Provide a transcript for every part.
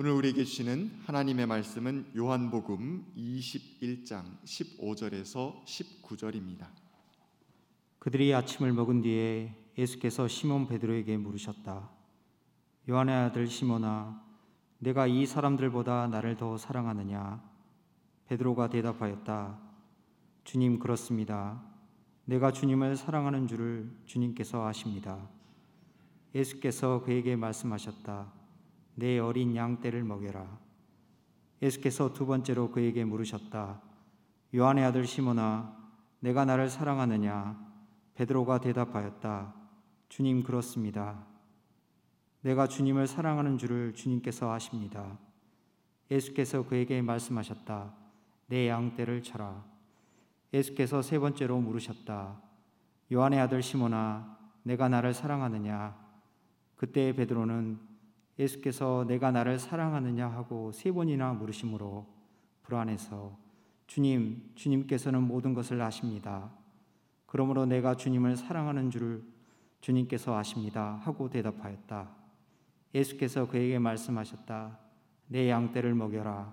오늘 우리에게 주시는 하나님의 말씀은 요한복음 21장 15절에서 19절입니다. 그들이 아침을 먹은 뒤에 예수께서 시몬 베드로에게 물으셨다. 요한의 아들 시몬아, 내가 이 사람들보다 나를 더 사랑하느냐? 베드로가 대답하였다. 주님 그렇습니다. 내가 주님을 사랑하는 줄을 주님께서 아십니다. 예수께서 그에게 말씀하셨다. 내 어린 양 떼를 먹여라. 예수께서 두 번째로 그에게 물으셨다. 요한의 아들 시몬아, 내가 나를 사랑하느냐? 베드로가 대답하였다. 주님 그렇습니다. 내가 주님을 사랑하는 줄을 주님께서 아십니다. 예수께서 그에게 말씀하셨다. 내 양떼를 쳐라. 예수께서 세 번째로 물으셨다. 요한의 아들 시몬아, 내가 나를 사랑하느냐? 그때 베드로는 예수께서 내가 나를 사랑하느냐 하고 세 번이나 물으심으로 불안해서 주님, 주님께서는 모든 것을 아십니다. 그러므로 내가 주님을 사랑하는 줄을 주님께서 아십니다. 하고 대답하였다. 예수께서 그에게 말씀하셨다. 내 양떼를 먹여라.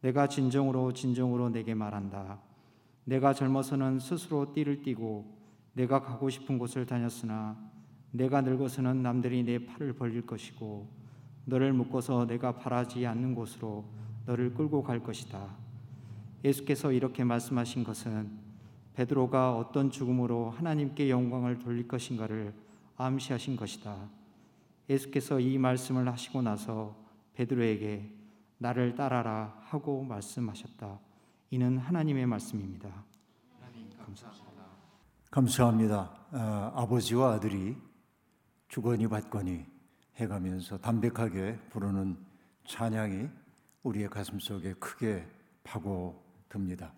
내가 진정으로 진정으로 내게 말한다. 내가 젊어서는 스스로 띠를 띠고 내가 가고 싶은 곳을 다녔으나 내가 늙어서는 남들이 내 팔을 벌릴 것이고 너를 묶어서 내가 바라지 않는 곳으로 너를 끌고 갈 것이다. 예수께서 이렇게 말씀하신 것은 베드로가 어떤 죽음으로 하나님께 영광을 돌릴 것인가를 암시하신 것이다. 예수께서 이 말씀을 하시고 나서 베드로에게 나를 따라라 하고 말씀하셨다. 이는 하나님의 말씀입니다. 감사합니다. 감사합니다. 아, 아버지와 아들이 주거니 받거니 해가면서 담백하게 부르는 찬양이 우리의 가슴 속에 크게 파고듭니다.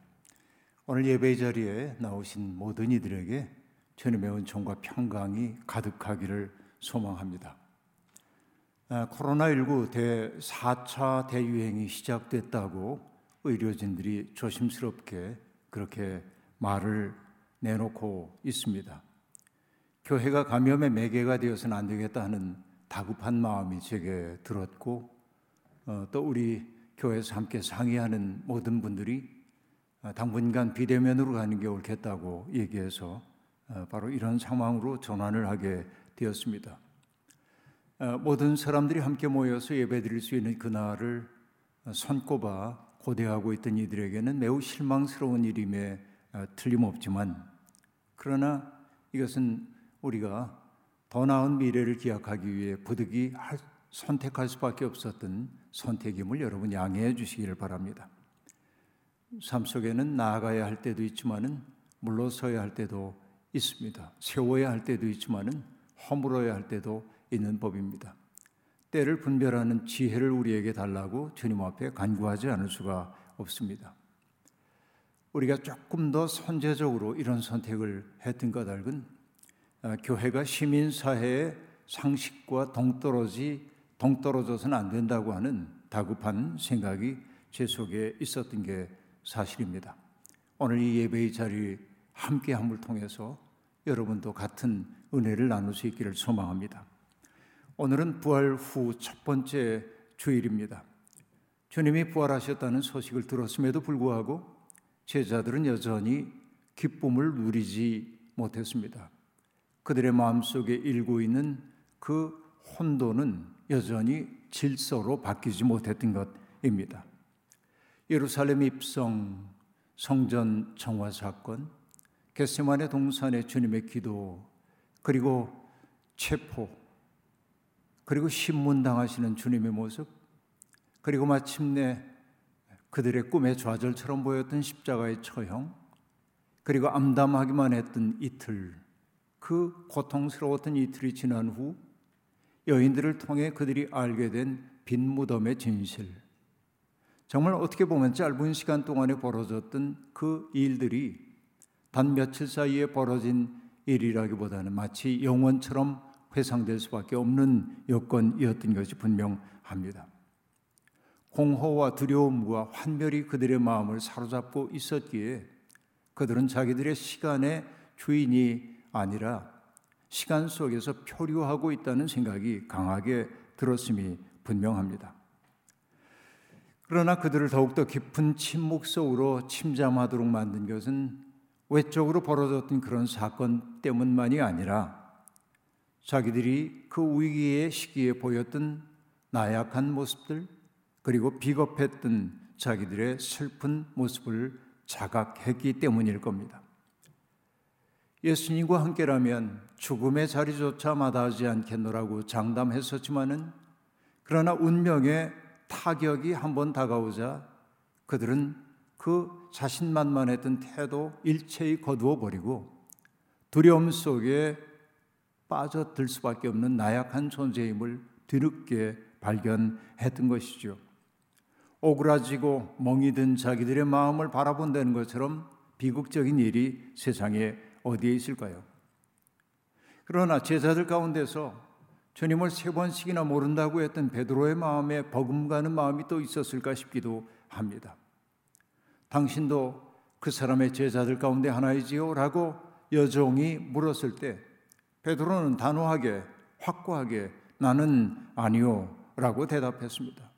오늘 예배 자리에 나오신 모든 이들에게 주님의 은총과 평강이 가득하기를 소망합니다. 아, 코로나19 대 4차 대유행이 시작됐다고 의료진들이 조심스럽게 그렇게 말을 내놓고 있습니다. 교회가 감염의 매개가 되어서는 안 되겠다 하는 다급한 마음이 제게 들었고 어, 또 우리 교회에서 함께 상의하는 모든 분들이 어, 당분간 비대면으로 가는 게 옳겠다고 얘기해서 어, 바로 이런 상황으로 전환을 하게 되었습니다. 어, 모든 사람들이 함께 모여서 예배드릴 수 있는 그날을 손꼽아 고대하고 있던 이들에게는 매우 실망스러운 일임에 어, 틀림없지만 그러나 이것은 우리가 더 나은 미래를 기약하기 위해 부득이 선택할 수밖에 없었던 선택임을 여러분 양해해 주시기를 바랍니다. 삶 속에는 나아가야 할 때도 있지만은 물러서야 할 때도 있습니다. 세워야 할 때도 있지만은 허물어야 할 때도 있는 법입니다. 때를 분별하는 지혜를 우리에게 달라고 주님 앞에 간구하지 않을 수가 없습니다. 우리가 조금 더 선제적으로 이런 선택을 했던 까닭은 어, 교회가 시민사회의 상식과 동떨어지, 동떨어져서는 안 된다고 하는 다급한 생각이 제 속에 있었던 게 사실입니다. 오늘 이 예배의 자리 함께함을 통해서 여러분도 같은 은혜를 나눌 수 있기를 소망합니다. 오늘은 부활 후 첫 번째 주일입니다. 주님이 부활하셨다는 소식을 들었음에도 불구하고 제자들은 여전히 기쁨을 누리지 못했습니다. 그들의 마음속에 일고 있는 그 혼돈은 여전히 질서로 바뀌지 못했던 것입니다. 예루살렘 입성, 성전 정화 사건, 겟세만의 동산의 주님의 기도, 그리고 체포, 그리고 신문당하시는 주님의 모습, 그리고 마침내 그들의 꿈의 좌절처럼 보였던 십자가의 처형, 그리고 암담하기만 했던 이틀, 그 고통스러웠던 이틀이 지난 후 여인들을 통해 그들이 알게 된 빈 무덤의 진실. 정말 어떻게 보면 짧은 시간 동안에 벌어졌던 그 일들이 단 며칠 사이에 벌어진 일이라기보다는 마치 영원처럼 회상될 수밖에 없는 여건이었던 것이 분명합니다. 공허와 두려움과 환멸이 그들의 마음을 사로잡고 있었기에 그들은 자기들의 시간의 주인이 아니라 시간 속에서 표류하고 있다는 생각이 강하게 들었음이 분명합니다. 그러나 그들을 더욱더 깊은 침묵 속으로 침잠하도록 만든 것은 외적으로 벌어졌던 그런 사건 때문만이 아니라 자기들이 그 위기의 시기에 보였던 나약한 모습들 그리고 비겁했던 자기들의 슬픈 모습을 자각했기 때문일 겁니다. 예수님과 함께라면 죽음의 자리조차 마다하지 않겠노라고 장담했었지만은 그러나 운명의 타격이 한번 다가오자 그들은 그 자신만만했던 태도 일체히 거두어 버리고 두려움 속에 빠져들 수밖에 없는 나약한 존재임을 뒤늦게 발견했던 것이죠. 오그라지고 멍이 든 자기들의 마음을 바라본다는 것처럼 비극적인 일이 세상에 어디에 있을까요? 그러나 제자들 가운데서 주님을 세 번씩이나 모른다고 했던 베드로의 마음에 버금가는 마음이 또 있었을까 싶기도 합니다. 당신도 그 사람의 제자들 가운데 하나이지요? 라고 여종이 물었을 때 베드로는 단호하게 확고하게 나는 아니요 라고 대답했습니다.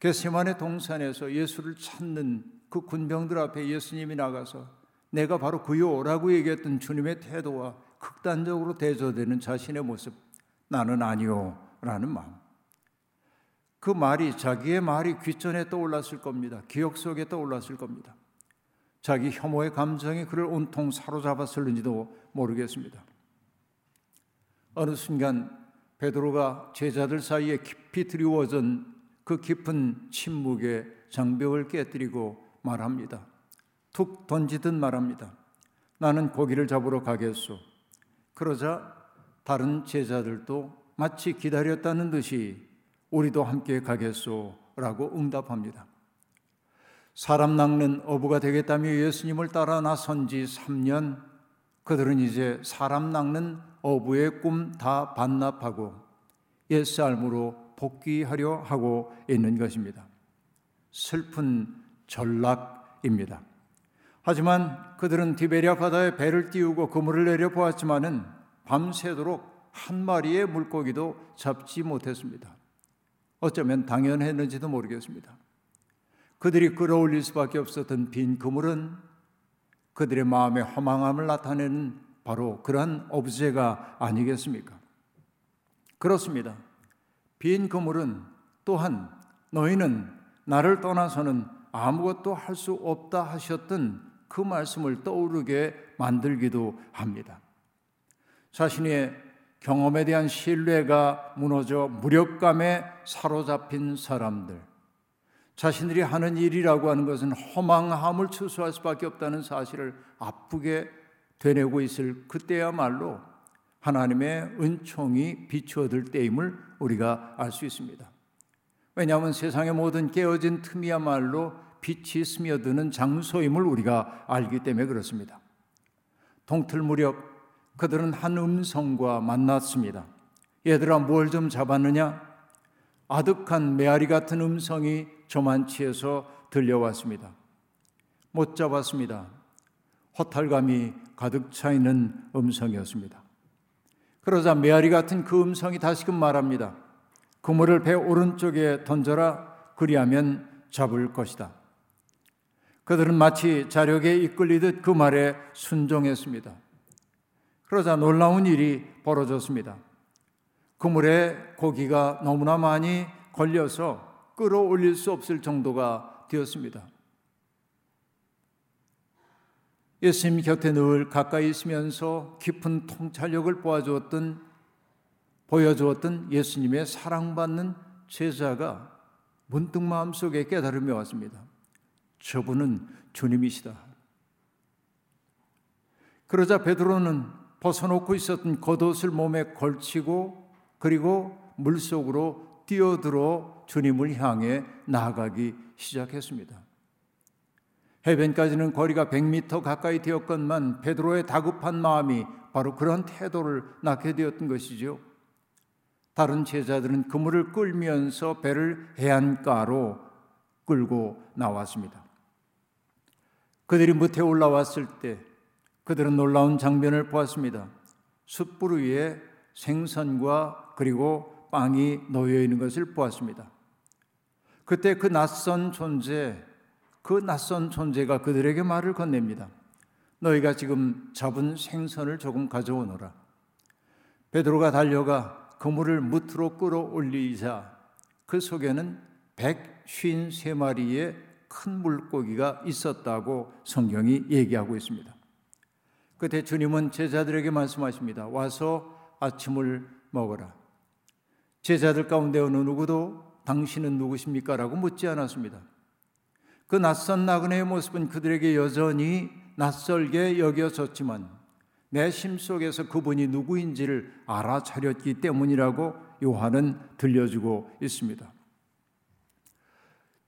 게세만의 동산에서 예수를 찾는 그 군병들 앞에 예수님이 나가서 내가 바로 그요라고 얘기했던 주님의 태도와 극단적으로 대조되는 자신의 모습 나는 아니요라는 마음. 그 말이 자기의 말이 귀전에 떠올랐을 겁니다. 기억 속에 떠올랐을 겁니다. 자기 혐오의 감정이 그를 온통 사로잡았을는지도 모르겠습니다. 어느 순간 베드로가 제자들 사이에 깊이 드리워진 그 깊은 침묵의 장벽을 깨뜨리고 말합니다. 툭 던지듯 말합니다. 나는 고기를 잡으러 가겠소. 그러자 다른 제자들도 마치 기다렸다는 듯이 우리도 함께 가겠소 라고 응답합니다. 사람 낚는 어부가 되겠다며 예수님을 따라 나선 지 3년 그들은 이제 사람 낚는 어부의 꿈 다 반납하고 옛 삶으로 복귀하려 하고 있는 것입니다. 슬픈 전락입니다. 하지만 그들은 디베리아 바다에 배를 띄우고 그물을 내려 보았지만은 밤새도록 한 마리의 물고기도 잡지 못했습니다. 어쩌면 당연했는지도 모르겠습니다. 그들이 끌어올릴 수밖에 없었던 빈 그물은 그들의 마음의 허망함을 나타내는 바로 그러한 오브제가 아니겠습니까? 그렇습니다. 빈 그물은 또한 너희는 나를 떠나서는 아무것도 할 수 없다 하셨던 그 말씀을 떠오르게 만들기도 합니다. 자신의 경험에 대한 신뢰가 무너져 무력감에 사로잡힌 사람들, 자신들이 하는 일이라고 하는 것은 허망함을 추수할 수밖에 없다는 사실을 아프게 되뇌고 있을 그때야말로 하나님의 은총이 비추어들 때임을 우리가 알 수 있습니다. 왜냐하면 세상의 모든 깨어진 틈이야말로 빛이 스며드는 장소임을 우리가 알기 때문에 그렇습니다. 동틀 무렵 그들은 한 음성과 만났습니다. 얘들아 뭘 좀 잡았느냐? 아득한 메아리 같은 음성이 저만치에서 들려왔습니다. 못 잡았습니다. 허탈감이 가득 차 있는 음성이었습니다. 그러자 메아리 같은 그 음성이 다시금 말합니다. 그물을 배 오른쪽에 던져라 그리하면 잡을 것이다. 그들은 마치 자력에 이끌리듯 그 말에 순종했습니다. 그러자 놀라운 일이 벌어졌습니다. 그물에 고기가 너무나 많이 걸려서 끌어올릴 수 없을 정도가 되었습니다. 예수님 곁에 늘 가까이 있으면서 깊은 통찰력을 보여주었던 보여주었던 예수님의 사랑받는 제자가 문득 마음속에 깨달음이 왔습니다. 저분은 주님이시다. 그러자 베드로는 벗어놓고 있었던 겉옷을 몸에 걸치고 그리고 물속으로 뛰어들어 주님을 향해 나아가기 시작했습니다. 해변까지는 거리가 100m 가까이 되었건만 베드로의 다급한 마음이 바로 그런 태도를 낳게 되었던 것이죠. 다른 제자들은 그물을 끌면서 배를 해안가로 끌고 나왔습니다. 그들이 무태 올라왔을 때 그들은 놀라운 장면을 보았습니다. 숯불 위에 생선과 그리고 빵이 놓여 있는 것을 보았습니다. 그때 그 낯선 존재, 그 낯선 존재가 그들에게 말을 건넵니다. 너희가 지금 잡은 생선을 조금 가져오너라. 베드로가 달려가 그물을 무트로 끌어올리자 그 속에는 153마리의 큰 물고기가 있었다고 성경이 얘기하고 있습니다. 그때 주님은 제자들에게 말씀하십니다. 와서 아침을 먹어라. 제자들 가운데 어느 누구도 당신은 누구십니까? 라고 묻지 않았습니다. 그 낯선 나그네의 모습은 그들에게 여전히 낯설게 여겨졌지만 내 심속에서 그분이 누구인지를 알아차렸기 때문이라고 요한은 들려주고 있습니다.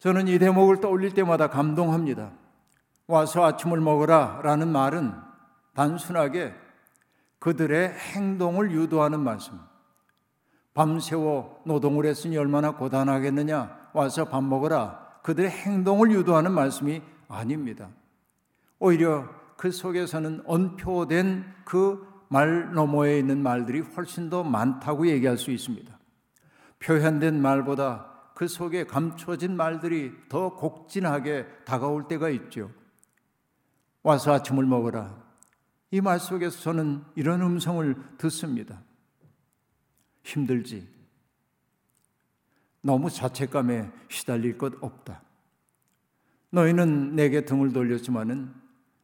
저는 이 대목을 떠올릴 때마다 감동합니다. 와서 아침을 먹어라 라는 말은 단순하게 그들의 행동을 유도하는 말씀. 밤새워 노동을 했으니 얼마나 고단하겠느냐. 와서 밥 먹어라. 그들의 행동을 유도하는 말씀이 아닙니다. 오히려 그 속에서는 언표된 그 말 너머에 있는 말들이 훨씬 더 많다고 얘기할 수 있습니다. 표현된 말보다 그 속에 감춰진 말들이 더 곡진하게 다가올 때가 있죠. 와서 아침을 먹어라. 이 말 속에서 저는 이런 음성을 듣습니다. 힘들지. 너무 자책감에 시달릴 것 없다. 너희는 내게 등을 돌렸지만은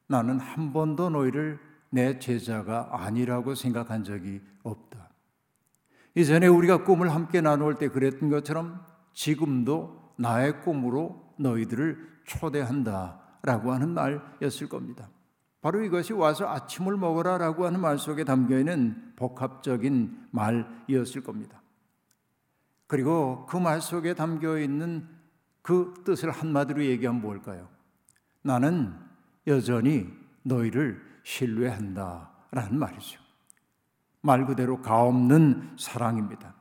나는 한 번도 너희를 내 제자가 아니라고 생각한 적이 없다. 이전에 우리가 꿈을 함께 나눌 때 그랬던 것처럼 지금도 나의 꿈으로 너희들을 초대한다. 라고 하는 말이었을 겁니다. 바로 이것이 와서 아침을 먹어라 라고 하는 말 속에 담겨 있는 복합적인 말이었을 겁니다. 그리고 그 말 속에 담겨 있는 그 뜻을 한마디로 얘기하면 뭘까요? 나는 여전히 너희를 신뢰한다. 라는 말이죠. 말 그대로 가없는 사랑입니다.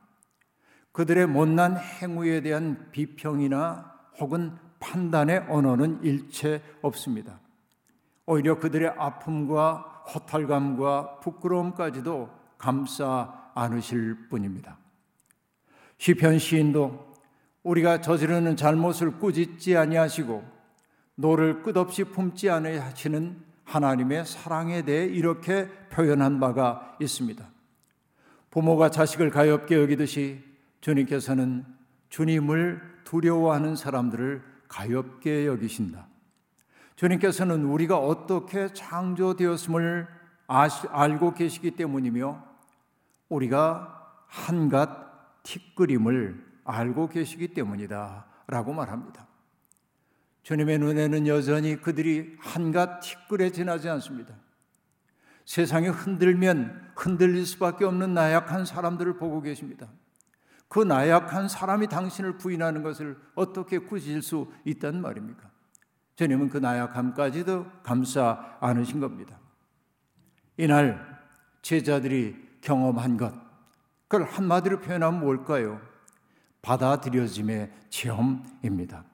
그들의 못난 행위에 대한 비평이나 혹은 판단의 언어는 일체 없습니다. 오히려 그들의 아픔과 허탈감과 부끄러움까지도 감싸 안으실 뿐입니다. 시편 시인도 우리가 저지르는 잘못을 꾸짖지 아니하시고 노를 끝없이 품지 않으시는 하나님의 사랑에 대해 이렇게 표현한 바가 있습니다. 부모가 자식을 가엽게 여기듯이 주님께서는 주님을 두려워하는 사람들을 가엽게 여기신다. 주님께서는 우리가 어떻게 창조되었음을 아시, 알고 계시기 때문이며 우리가 한갓 티끌임을 알고 계시기 때문이다. 라고 말합니다. 주님의 눈에는 여전히 그들이 한갓 티끌에 지나지 않습니다. 세상이 흔들면 흔들릴 수밖에 없는 나약한 사람들을 보고 계십니다. 그 나약한 사람이 당신을 부인하는 것을 어떻게 꾸짖을 수 있단 말입니까? 주님은 그 나약함까지도 감싸 안으신 겁니다. 이날 제자들이 경험한 것, 그걸 한마디로 표현하면 뭘까요? 받아들여짐의 체험입니다.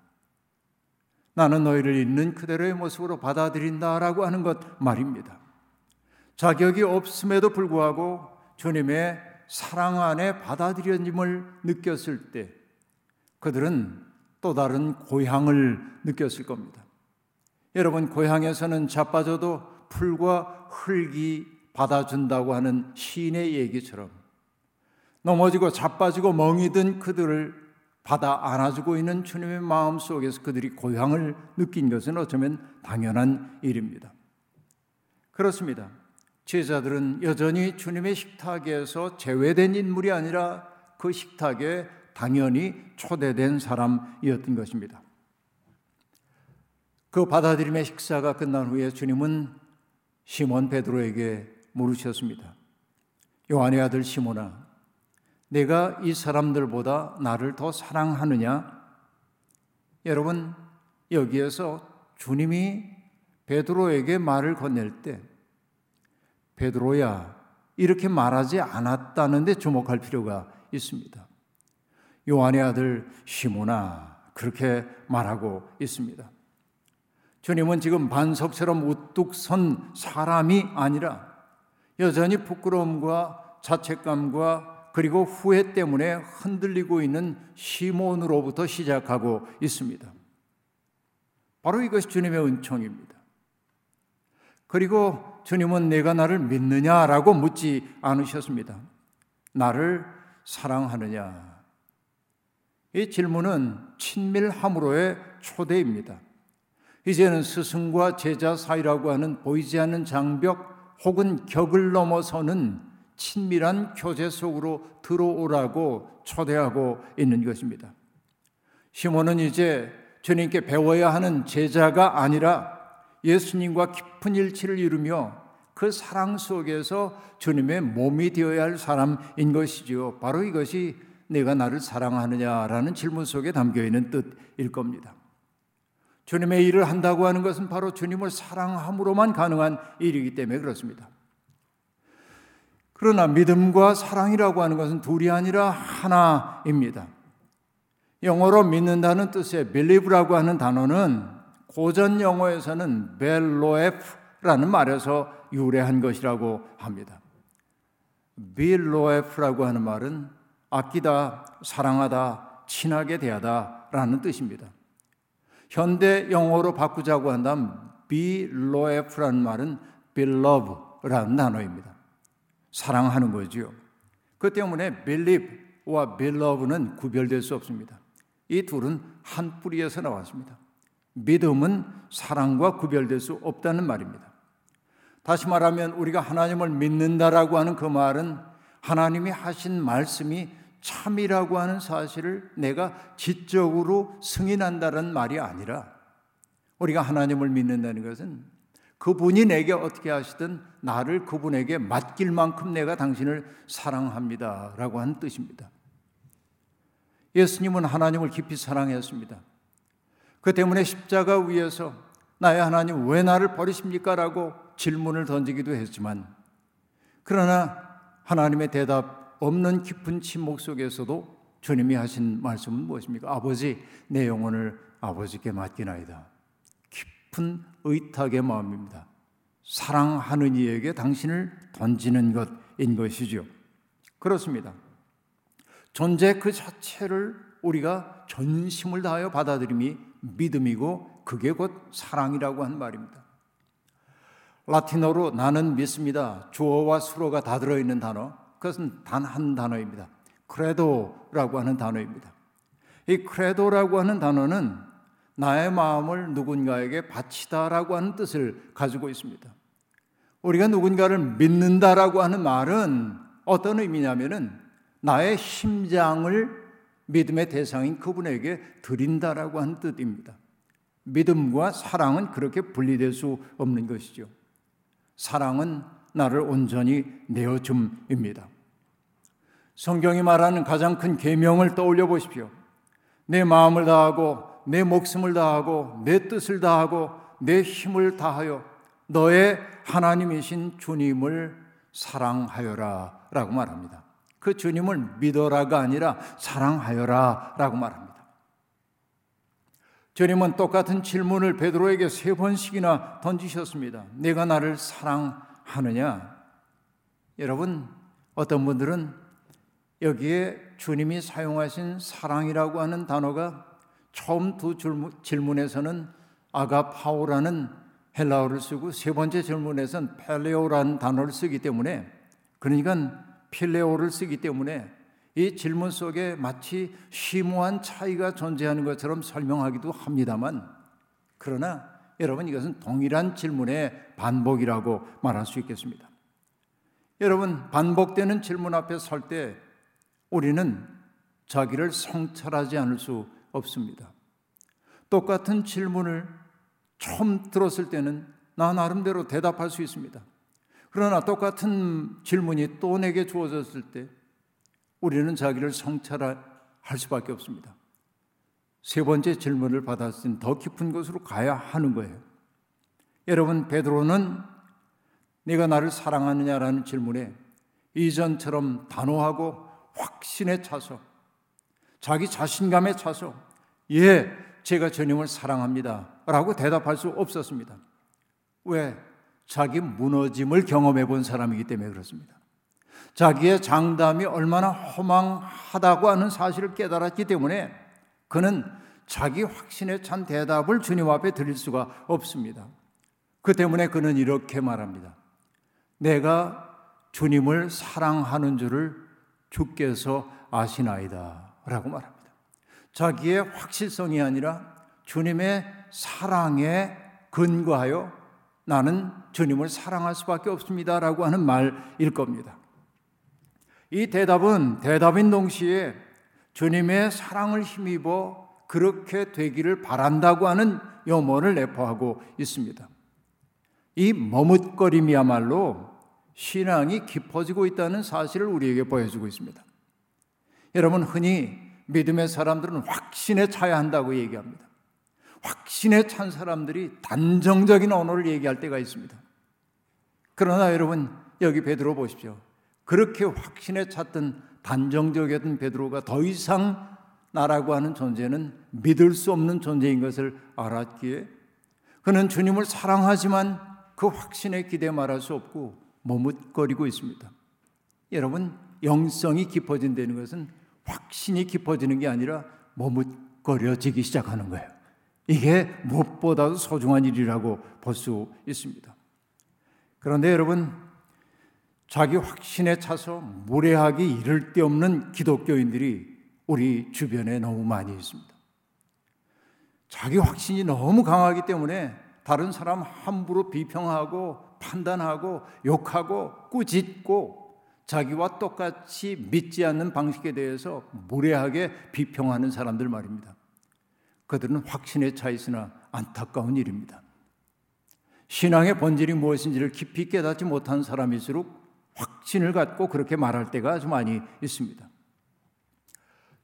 나는 너희를 있는 그대로의 모습으로 받아들인다라고 하는 것 말입니다. 자격이 없음에도 불구하고 주님의 사랑 안에 받아들여짐을 느꼈을 때 그들은 또 다른 고향을 느꼈을 겁니다. 여러분, 고향에서는 자빠져도 풀과 흙이 받아준다고 하는 시인의 얘기처럼 넘어지고 자빠지고 멍이 든 그들을 받아 안아주고 있는 주님의 마음 속에서 그들이 고향을 느낀 것은 어쩌면 당연한 일입니다. 그렇습니다. 제자들은 여전히 주님의 식탁에서 제외된 인물이 아니라 그 식탁에 당연히 초대된 사람이었던 것입니다. 그 받아들임의 식사가 끝난 후에 주님은 시몬 베드로에게 물으셨습니다. 요한의 아들 시몬아, 내가 이 사람들보다 나를 더 사랑하느냐? 여러분, 여기에서 주님이 베드로에게 말을 건넬 때 베드로야 이렇게 말하지 않았다는데 주목할 필요가 있습니다. 요한의 아들 시모나 그렇게 말하고 있습니다. 주님은 지금 반석처럼 우뚝 선 사람이 아니라 여전히 부끄러움과 자책감과 그리고 후회 때문에 흔들리고 있는 시몬으로부터 시작하고 있습니다. 바로 이것이 주님의 은총입니다. 그리고 주님은 내가 나를 믿느냐라고 묻지 않으셨습니다. 나를 사랑하느냐? 이 질문은 친밀함으로의 초대입니다. 이제는 스승과 제자 사이라고 하는 보이지 않는 장벽 혹은 격을 넘어서는 친밀한 교제 속으로 들어오라고 초대하고 있는 것입니다. 시몬은 이제 주님께 배워야 하는 제자가 아니라 예수님과 깊은 일치를 이루며 그 사랑 속에서 주님의 몸이 되어야 할 사람인 것이지요. 바로 이것이 내가 나를 사랑하느냐라는 질문 속에 담겨 있는 뜻일 겁니다. 주님의 일을 한다고 하는 것은 바로 주님을 사랑함으로만 가능한 일이기 때문에 그렇습니다. 그러나 믿음과 사랑이라고 하는 것은 둘이 아니라 하나입니다. 영어로 믿는다는 뜻의 believe라고 하는 단어는 고전 영어에서는 벨로에프라는 말에서 유래한 것이라고 합니다. 빌로에프라고 하는 말은 아끼다, 사랑하다, 친하게 대하다라는 뜻입니다. 현대 영어로 바꾸자고 한다면 빌로에프라는 말은 belove라는 단어입니다. 사랑하는 거지요. 그 때문에 believe와 belove는 구별될 수 없습니다. 이 둘은 한 뿌리에서 나왔습니다. 믿음은 사랑과 구별될 수 없다는 말입니다. 다시 말하면 우리가 하나님을 믿는다라고 하는 그 말은 하나님이 하신 말씀이 참이라고 하는 사실을 내가 지적으로 승인한다는 말이 아니라 우리가 하나님을 믿는다는 것은 그분이 내게 어떻게 하시든 나를 그분에게 맡길 만큼 내가 당신을 사랑합니다 라고 하는 뜻입니다. 예수님은 하나님을 깊이 사랑했습니다. 그 때문에 십자가 위에서 나의 하나님 왜 나를 버리십니까? 라고 질문을 던지기도 했지만 그러나 하나님의 대답 없는 깊은 침묵 속에서도 주님이 하신 말씀은 무엇입니까? 아버지 내 영혼을 아버지께 맡기나이다. 깊은 의탁의 마음입니다. 사랑하는 이에게 당신을 던지는 것인 것이죠. 그렇습니다. 존재 그 자체를 우리가 전심을 다하여 받아들임이 믿음이고 그게 곧 사랑이라고 한 말입니다. 라틴어로 나는 믿습니다. 주어와 수로가 다 들어있는 단어. 그것은 단 한 단어입니다. 크레도라고 하는 단어입니다. 이 크레도라고 하는 단어는 나의 마음을 누군가에게 바치다라고 하는 뜻을 가지고 있습니다. 우리가 누군가를 믿는다라고 하는 말은 어떤 의미냐면은 나의 심장을 믿음의 대상인 그분에게 드린다라고 하는 뜻입니다. 믿음과 사랑은 그렇게 분리될 수 없는 것이죠. 사랑은 나를 온전히 내어줌입니다. 성경이 말하는 가장 큰 계명을 떠올려 보십시오. 내 마음을 다하고 내 목숨을 다하고 내 뜻을 다하고 내 힘을 다하여 너의 하나님이신 주님을 사랑하여라라고 말합니다. 그 주님을 믿어라가 아니라 사랑하여라 라고 말합니다. 주님은 똑같은 질문을 베드로에게 세 번씩이나 던지셨습니다. 내가 나를 사랑하느냐? 여러분, 어떤 분들은 여기에 주님이 사용하신 사랑이라고 하는 단어가 처음 두 질문에서는 아가파오라는 헬라어를 쓰고 세 번째 질문에서는 펠레오라는 단어를 쓰기 때문에 그러니까 필레오를 쓰기 때문에 이 질문 속에 마치 심오한 차이가 존재하는 것처럼 설명하기도 합니다만 그러나 여러분 이것은 동일한 질문의 반복이라고 말할 수 있겠습니다. 여러분 반복되는 질문 앞에 설 때 우리는 자기를 성찰하지 않을 수 없습니다. 똑같은 질문을 처음 들었을 때는 나 나름대로 대답할 수 있습니다. 그러나 똑같은 질문이 또 내게 주어졌을 때 우리는 자기를 성찰할 수밖에 없습니다. 세 번째 질문을 받았을 더 깊은 곳으로 가야 하는 거예요. 여러분 베드로는 네가 나를 사랑하느냐라는 질문에 이전처럼 단호하고 확신에 차서 자기 자신감에 차서 예, 제가 주님을 사랑합니다라고 대답할 수 없었습니다. 왜? 자기 무너짐을 경험해 본 사람이기 때문에 그렇습니다. 자기의 장담이 얼마나 허망하다고 하는 사실을 깨달았기 때문에 그는 자기 확신에 찬 대답을 주님 앞에 드릴 수가 없습니다. 그 때문에 그는 이렇게 말합니다. 내가 주님을 사랑하는 줄을 주께서 아시나이다. 라고 말합니다. 자기의 확실성이 아니라 주님의 사랑에 근거하여 나는 주님을 사랑할 수밖에 없습니다. 라고 하는 말일 겁니다. 이 대답은 대답인 동시에 주님의 사랑을 힘입어 그렇게 되기를 바란다고 하는 염원을 내포하고 있습니다. 이 머뭇거림이야말로 신앙이 깊어지고 있다는 사실을 우리에게 보여주고 있습니다. 여러분 흔히 믿음의 사람들은 확신에 차야 한다고 얘기합니다. 확신에 찬 사람들이 단정적인 언어를 얘기할 때가 있습니다. 그러나 여러분 여기 베드로 보십시오. 그렇게 확신에 찼던 단정적이었던 베드로가 더 이상 나라고 하는 존재는 믿을 수 없는 존재인 것을 알았기에 그는 주님을 사랑하지만 그 확신에 기대 말할 수 없고 머뭇거리고 있습니다. 여러분 영성이 깊어진다는 것은 확신이 깊어지는 게 아니라 머뭇거려지기 시작하는 거예요. 이게 무엇보다도 소중한 일이라고 볼 수 있습니다. 그런데 여러분 자기 확신에 차서 무례하기 이를 데 없는 기독교인들이 우리 주변에 너무 많이 있습니다. 자기 확신이 너무 강하기 때문에 다른 사람 함부로 비평하고 판단하고 욕하고 꾸짖고 자기와 똑같이 믿지 않는 방식에 대해서 무례하게 비평하는 사람들 말입니다. 그들은 확신에 차 있으나 안타까운 일입니다. 신앙의 본질이 무엇인지를 깊이 깨닫지 못한 사람일수록 확신을 갖고 그렇게 말할 때가 아주 많이 있습니다.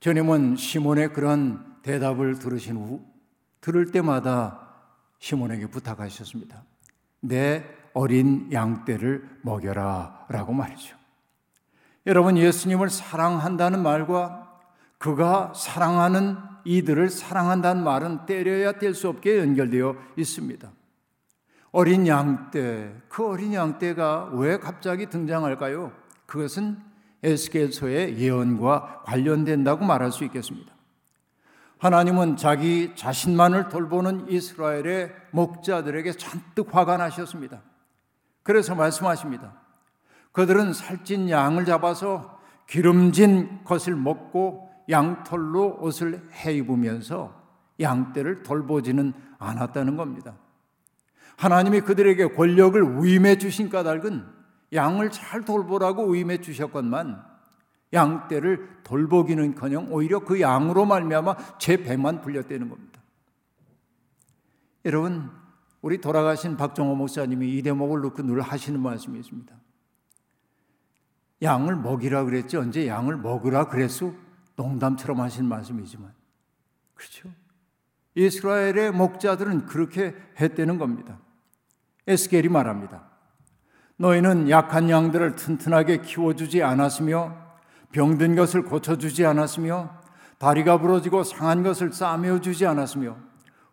주님은 시몬의 그런 대답을 들으신 후 들을 때마다 시몬에게 부탁하셨습니다. 내 어린 양떼를 먹여라 라고 말이죠. 여러분 예수님을 사랑한다는 말과 그가 사랑하는 이들을 사랑한다는 말은 때려야 뗄 수 없게 연결되어 있습니다. 어린 양떼, 그 어린 양떼가 왜 갑자기 등장할까요? 그것은 에스겔서의 예언과 관련된다고 말할 수 있겠습니다. 하나님은 자기 자신만을 돌보는 이스라엘의 목자들에게 잔뜩 화가 나셨습니다. 그래서 말씀하십니다. 그들은 살찐 양을 잡아서 기름진 것을 먹고 양털로 옷을 해 입으면서 양떼를 돌보지는 않았다는 겁니다. 하나님이 그들에게 권력을 위임해 주신 까닭은 양을 잘 돌보라고 위임해 주셨건만 양떼를 돌보기는커녕 오히려 그 양으로 말미암아 제 배만 불렸다는 겁니다. 여러분 우리 돌아가신 박정호 목사님이 이 대목을 놓고 늘 하시는 말씀이 있습니다. 양을 먹이라 그랬지 언제 양을 먹으라 그랬어? 농담처럼 하신 말씀이지만 그렇죠? 이스라엘의 목자들은 그렇게 했다는 겁니다. 에스겔이 말합니다. 너희는 약한 양들을 튼튼하게 키워주지 않았으며 병든 것을 고쳐주지 않았으며 다리가 부러지고 상한 것을 싸매어 주지 않았으며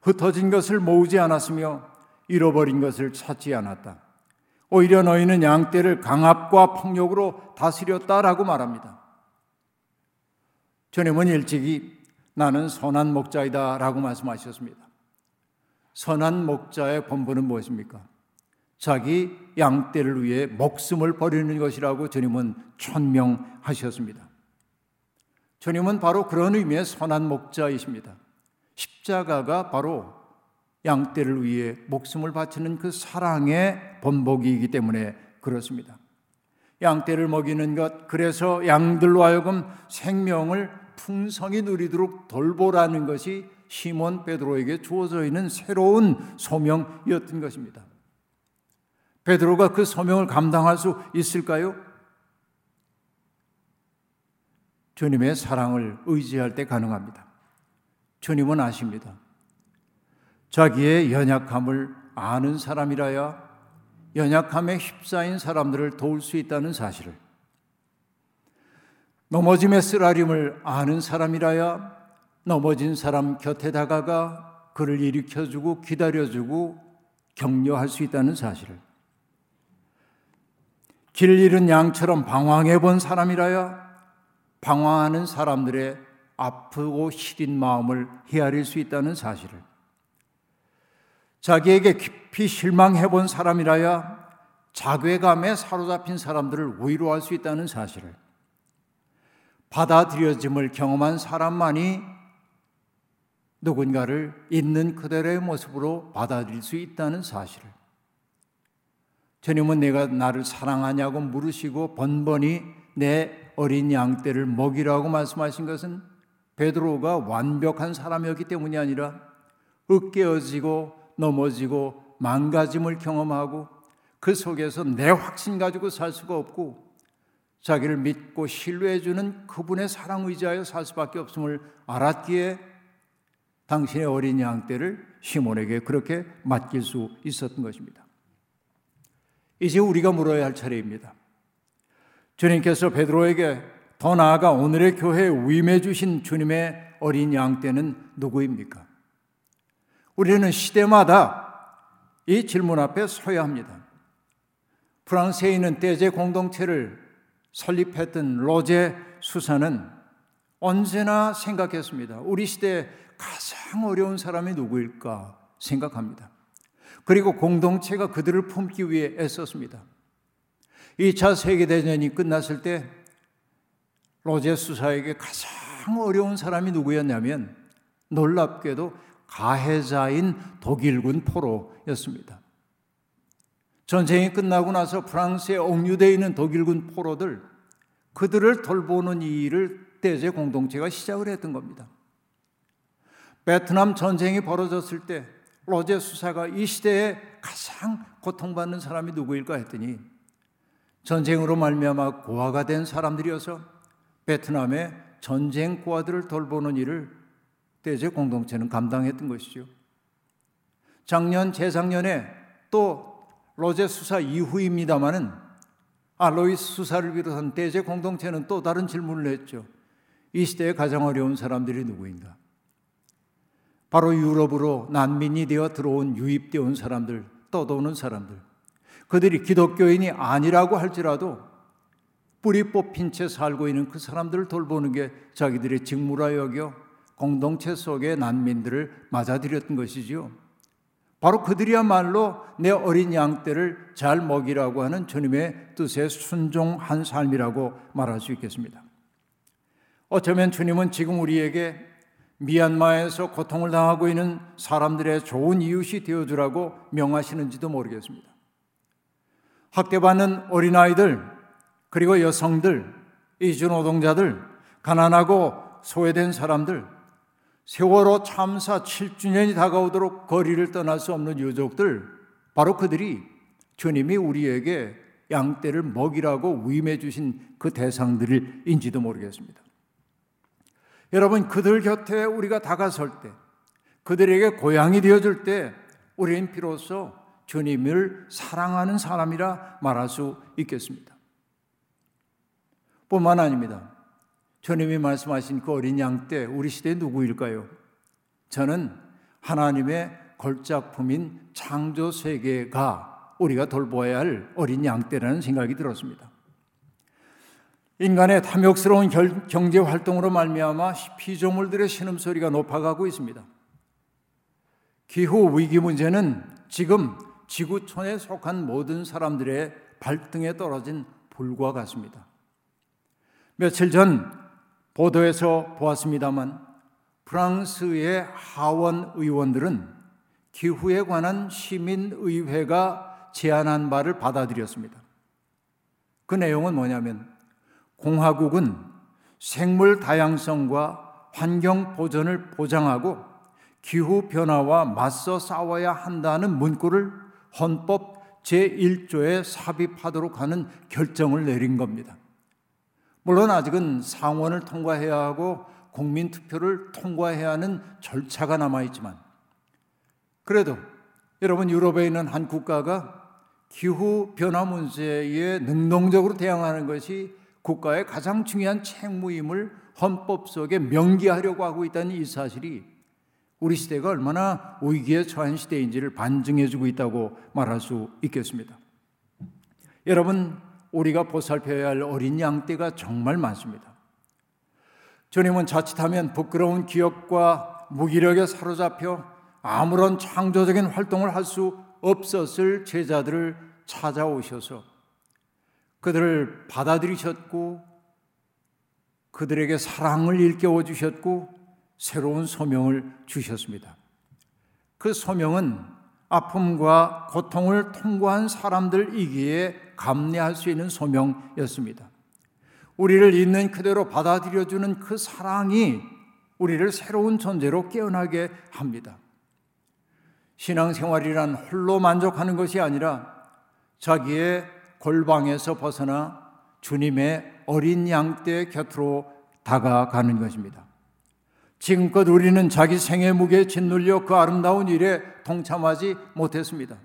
흩어진 것을 모으지 않았으며 잃어버린 것을 찾지 않았다. 오히려 너희는 양떼를 강압과 폭력으로 다스렸다라고 말합니다. 주님은 일찍이 나는 선한 목자이다 라고 말씀하셨습니다. 선한 목자의 본분은 무엇입니까? 자기 양떼를 위해 목숨을 버리는 것이라고 주님은 천명하셨습니다. 주님은 바로 그런 의미의 선한 목자이십니다. 십자가가 바로 양떼를 위해 목숨을 바치는 그 사랑의 본보기이기 때문에 그렇습니다. 양떼를 먹이는 것, 그래서 양들로 하여금 생명을 풍성히 누리도록 돌보라는 것이 시몬 베드로에게 주어져 있는 새로운 소명이었던 것입니다. 베드로가 그 소명을 감당할 수 있을까요? 주님의 사랑을 의지할 때 가능합니다. 주님은 아십니다. 자기의 연약함을 아는 사람이라야 연약함에 휩싸인 사람들을 도울 수 있다는 사실을 넘어짐의 쓰라림을 아는 사람이라야 넘어진 사람 곁에 다가가 그를 일으켜주고 기다려주고 격려할 수 있다는 사실을. 길 잃은 양처럼 방황해 본 사람이라야 방황하는 사람들의 아프고 시린 마음을 헤아릴 수 있다는 사실을. 자기에게 깊이 실망해 본 사람이라야 자괴감에 사로잡힌 사람들을 위로할 수 있다는 사실을 받아들여짐을 경험한 사람만이 누군가를 있는 그대로의 모습으로 받아들일 수 있다는 사실을. 주님은 내가 나를 사랑하냐고 물으시고 번번이 내 어린 양 떼를 먹이라고 말씀하신 것은 베드로가 완벽한 사람이었기 때문이 아니라 으깨어지고 넘어지고 망가짐을 경험하고 그 속에서 내 확신 가지고 살 수가 없고 자기를 믿고 신뢰해 주는 그분의 사랑 의지하여 살 수밖에 없음을 알았기에 당신의 어린 양 떼를 시몬에게 그렇게 맡길 수 있었던 것입니다. 이제 우리가 물어야 할 차례입니다. 주님께서 베드로에게 더 나아가 오늘의 교회에 위임해 주신 주님의 어린 양 떼는 누구입니까? 우리는 시대마다 이 질문 앞에 서야 합니다. 프랑스에 있는 떼제 공동체를 설립했던 로제 수사는 언제나 생각했습니다. 우리 시대에 가장 어려운 사람이 누구일까 생각합니다. 그리고 공동체가 그들을 품기 위해 애썼습니다. 2차 세계대전이 끝났을 때 로제 수사에게 가장 어려운 사람이 누구였냐면 놀랍게도 가해자인 독일군 포로였습니다. 전쟁이 끝나고 나서 프랑스에 옥류되어 있는 독일군 포로들 그들을 돌보는 일을 대제 공동체가 시작을 했던 겁니다. 베트남 전쟁이 벌어졌을 때 로제 수사가 이 시대에 가장 고통받는 사람이 누구일까 했더니 전쟁으로 말미암아 고아가 된 사람들이어서 베트남의 전쟁 고아들을 돌보는 일을 대제 공동체는 감당했던 것이죠. 작년 재작년에 또 로제 수사 이후입니다마는 알로이스 수사를 비롯한 대제 공동체는 또 다른 질문을 했죠. 이 시대에 가장 어려운 사람들이 누구인가? 바로 유럽으로 난민이 되어 들어온 유입되어 온 사람들, 떠도는 사람들. 그들이 기독교인이 아니라고 할지라도 뿌리 뽑힌 채 살고 있는 그 사람들을 돌보는 게 자기들의 직무라 여겨 공동체 속의 난민들을 맞아들였던 것이지요. 바로 그들이야말로 내 어린 양 떼를 잘 먹이라고 하는 주님의 뜻에 순종한 삶이라고 말할 수 있겠습니다. 어쩌면 주님은 지금 우리에게 미얀마에서 고통을 당하고 있는 사람들의 좋은 이웃이 되어주라고 명하시는지도 모르겠습니다. 학대받는 어린아이들, 그리고 여성들, 이주 노동자들, 가난하고 소외된 사람들, 세월호 참사 7주년이 다가오도록 거리를 떠날 수 없는 유족들, 바로 그들이 주님이 우리에게 양떼를 먹이라고 위임해 주신 그 대상들인지도 모르겠습니다. 여러분 그들 곁에 우리가 다가설 때 그들에게 고향이 되어줄 때 우리는 비로소 주님을 사랑하는 사람이라 말할 수 있겠습니다. 뿐만 아닙니다. 주님이 말씀하신 그 어린 양 때 우리 시대 누구일까요? 저는 하나님의 걸작품인 창조 세계가 우리가 돌보아야 할 어린 양 때라는 생각이 들었습니다. 인간의 탐욕스러운 경제 활동으로 말미암아 피조물들의 신음소리가 높아가고 있습니다. 기후 위기 문제는 지금 지구촌에 속한 모든 사람들의 발등에 떨어진 불과 같습니다. 며칠 전 보도에서 보았습니다만 프랑스의 하원 의원들은 기후에 관한 시민의회가 제안한 바를 받아들였습니다. 그 내용은 뭐냐면 공화국은 생물 다양성과 환경 보전을 보장하고 기후 변화와 맞서 싸워야 한다는 문구를 헌법 제1조에 삽입하도록 하는 결정을 내린 겁니다. 물론 아직은 상원을 통과해야 하고 국민 투표를 통과해야 하는 절차가 남아 있지만 그래도 여러분 유럽에 있는 한 국가가 기후 변화 문제에 능동적으로 대응하는 것이 국가의 가장 중요한 책무임을 헌법 속에 명기하려고 하고 있다는 이 사실이 우리 시대가 얼마나 위기에 처한 시대인지를 반증해 주고 있다고 말할 수 있겠습니다. 여러분, 우리가 보살펴야 할 어린 양 떼가 정말 많습니다. 주님은 자칫하면 부끄러운 기억과 무기력에 사로잡혀 아무런 창조적인 활동을 할 수 없었을 제자들을 찾아오셔서 그들을 받아들이셨고 그들에게 사랑을 일깨워 주셨고 새로운 소명을 주셨습니다. 그 소명은 아픔과 고통을 통과한 사람들이기에 감내할 수 있는 소명이었습니다. 우리를 있는 그대로 받아들여주는 그 사랑이 우리를 새로운 존재로 깨어나게 합니다. 신앙생활이란 홀로 만족하는 것이 아니라 자기의 골방에서 벗어나 주님의 어린 양떼 곁으로 다가가는 것입니다. 지금껏 우리는 자기 생의 무게에 짓눌려 그 아름다운 일에 동참하지 못했습니다.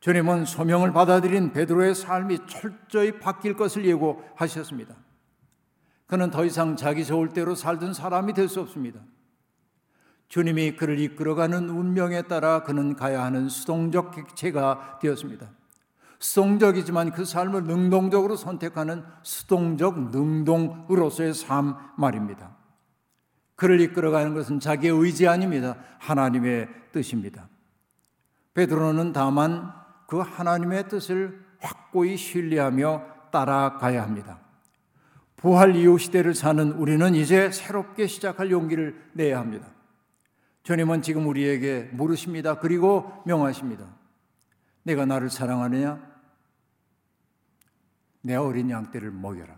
주님은 소명을 받아들인 베드로의 삶이 철저히 바뀔 것을 예고하셨습니다. 그는 더 이상 자기 좋을 대로 살던 사람이 될 수 없습니다. 주님이 그를 이끌어가는 운명에 따라 그는 가야 하는 수동적 객체가 되었습니다. 수동적이지만 그 삶을 능동적으로 선택하는 수동적 능동으로서의 삶 말입니다. 그를 이끌어가는 것은 자기의 의지 아닙니다. 하나님의 뜻입니다. 베드로는 다만 그 하나님의 뜻을 확고히 신뢰하며 따라가야 합니다. 부활 이후 시대를 사는 우리는 이제 새롭게 시작할 용기를 내야 합니다. 주님은 지금 우리에게 물으십니다. 그리고 명하십니다. 내가 나를 사랑하느냐? 내 어린 양 떼를 먹여라.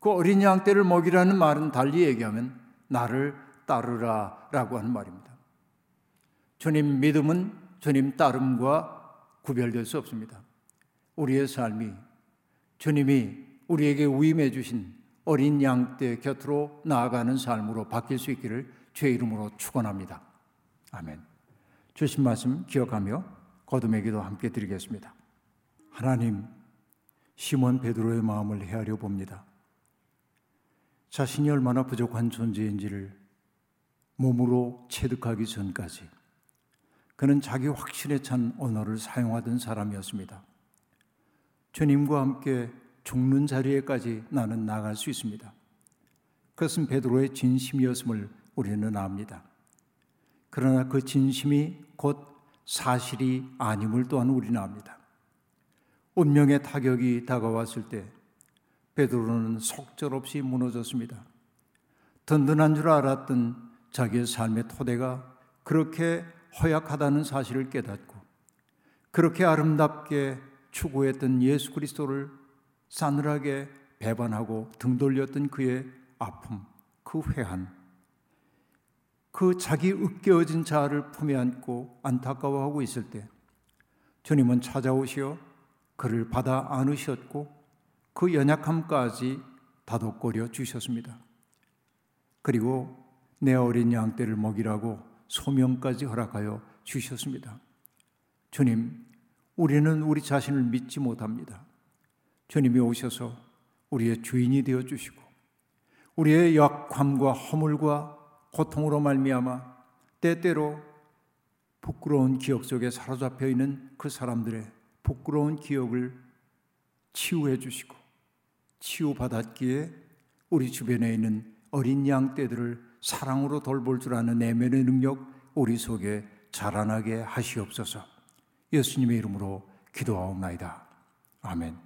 그 어린 양 떼를 먹이라는 말은 달리 얘기하면 나를 따르라 라고 하는 말입니다. 주님 믿음은 주님 따름과 구별될 수 없습니다. 우리의 삶이 주님이 우리에게 위임해 주신 어린 양 떼 곁으로 나아가는 삶으로 바뀔 수 있기를 주의 이름으로 축원합니다. 아멘. 주신 말씀 기억하며 거듭의 기도 함께 드리겠습니다. 하나님, 시몬 베드로의 마음을 헤아려 봅니다. 자신이 얼마나 부족한 존재인지를 몸으로 체득하기 전까지 그는 자기 확신에 찬 언어를 사용하던 사람이었습니다. 주님과 함께 죽는 자리에까지 나는 나갈 수 있습니다. 그것은 베드로의 진심이었음을 우리는 압니다. 그러나 그 진심이 곧 사실이 아님을 또한 우리는 압니다. 운명의 타격이 다가왔을 때 베드로는 속절없이 무너졌습니다. 든든한 줄 알았던 자기의 삶의 토대가 그렇게 허약하다는 사실을 깨닫고 그렇게 아름답게 추구했던 예수 그리스도를 싸늘하게 배반하고 등 돌렸던 그의 아픔, 그 회한, 그 자기 으깨어진 자아를 품에 안고 안타까워하고 있을 때 주님은 찾아오시어 그를 받아 안으셨고 그 연약함까지 다독거려 주셨습니다. 그리고 내 어린 양 떼를 먹이라고 소명까지 허락하여 주셨습니다. 주님, 우리는 우리 자신을 믿지 못합니다. 주님이 오셔서 우리의 주인이 되어 주시고 우리의 약함과 허물과 고통으로 말미암아 때때로 부끄러운 기억 속에 사로잡혀 있는 그 사람들의 부끄러운 기억을 치유해 주시고 치유받았기에 우리 주변에 있는 어린 양 떼들을 사랑으로 돌볼 줄 아는 내면의 능력 우리 속에 자라나게 하시옵소서. 예수님의 이름으로 기도하옵나이다. 아멘.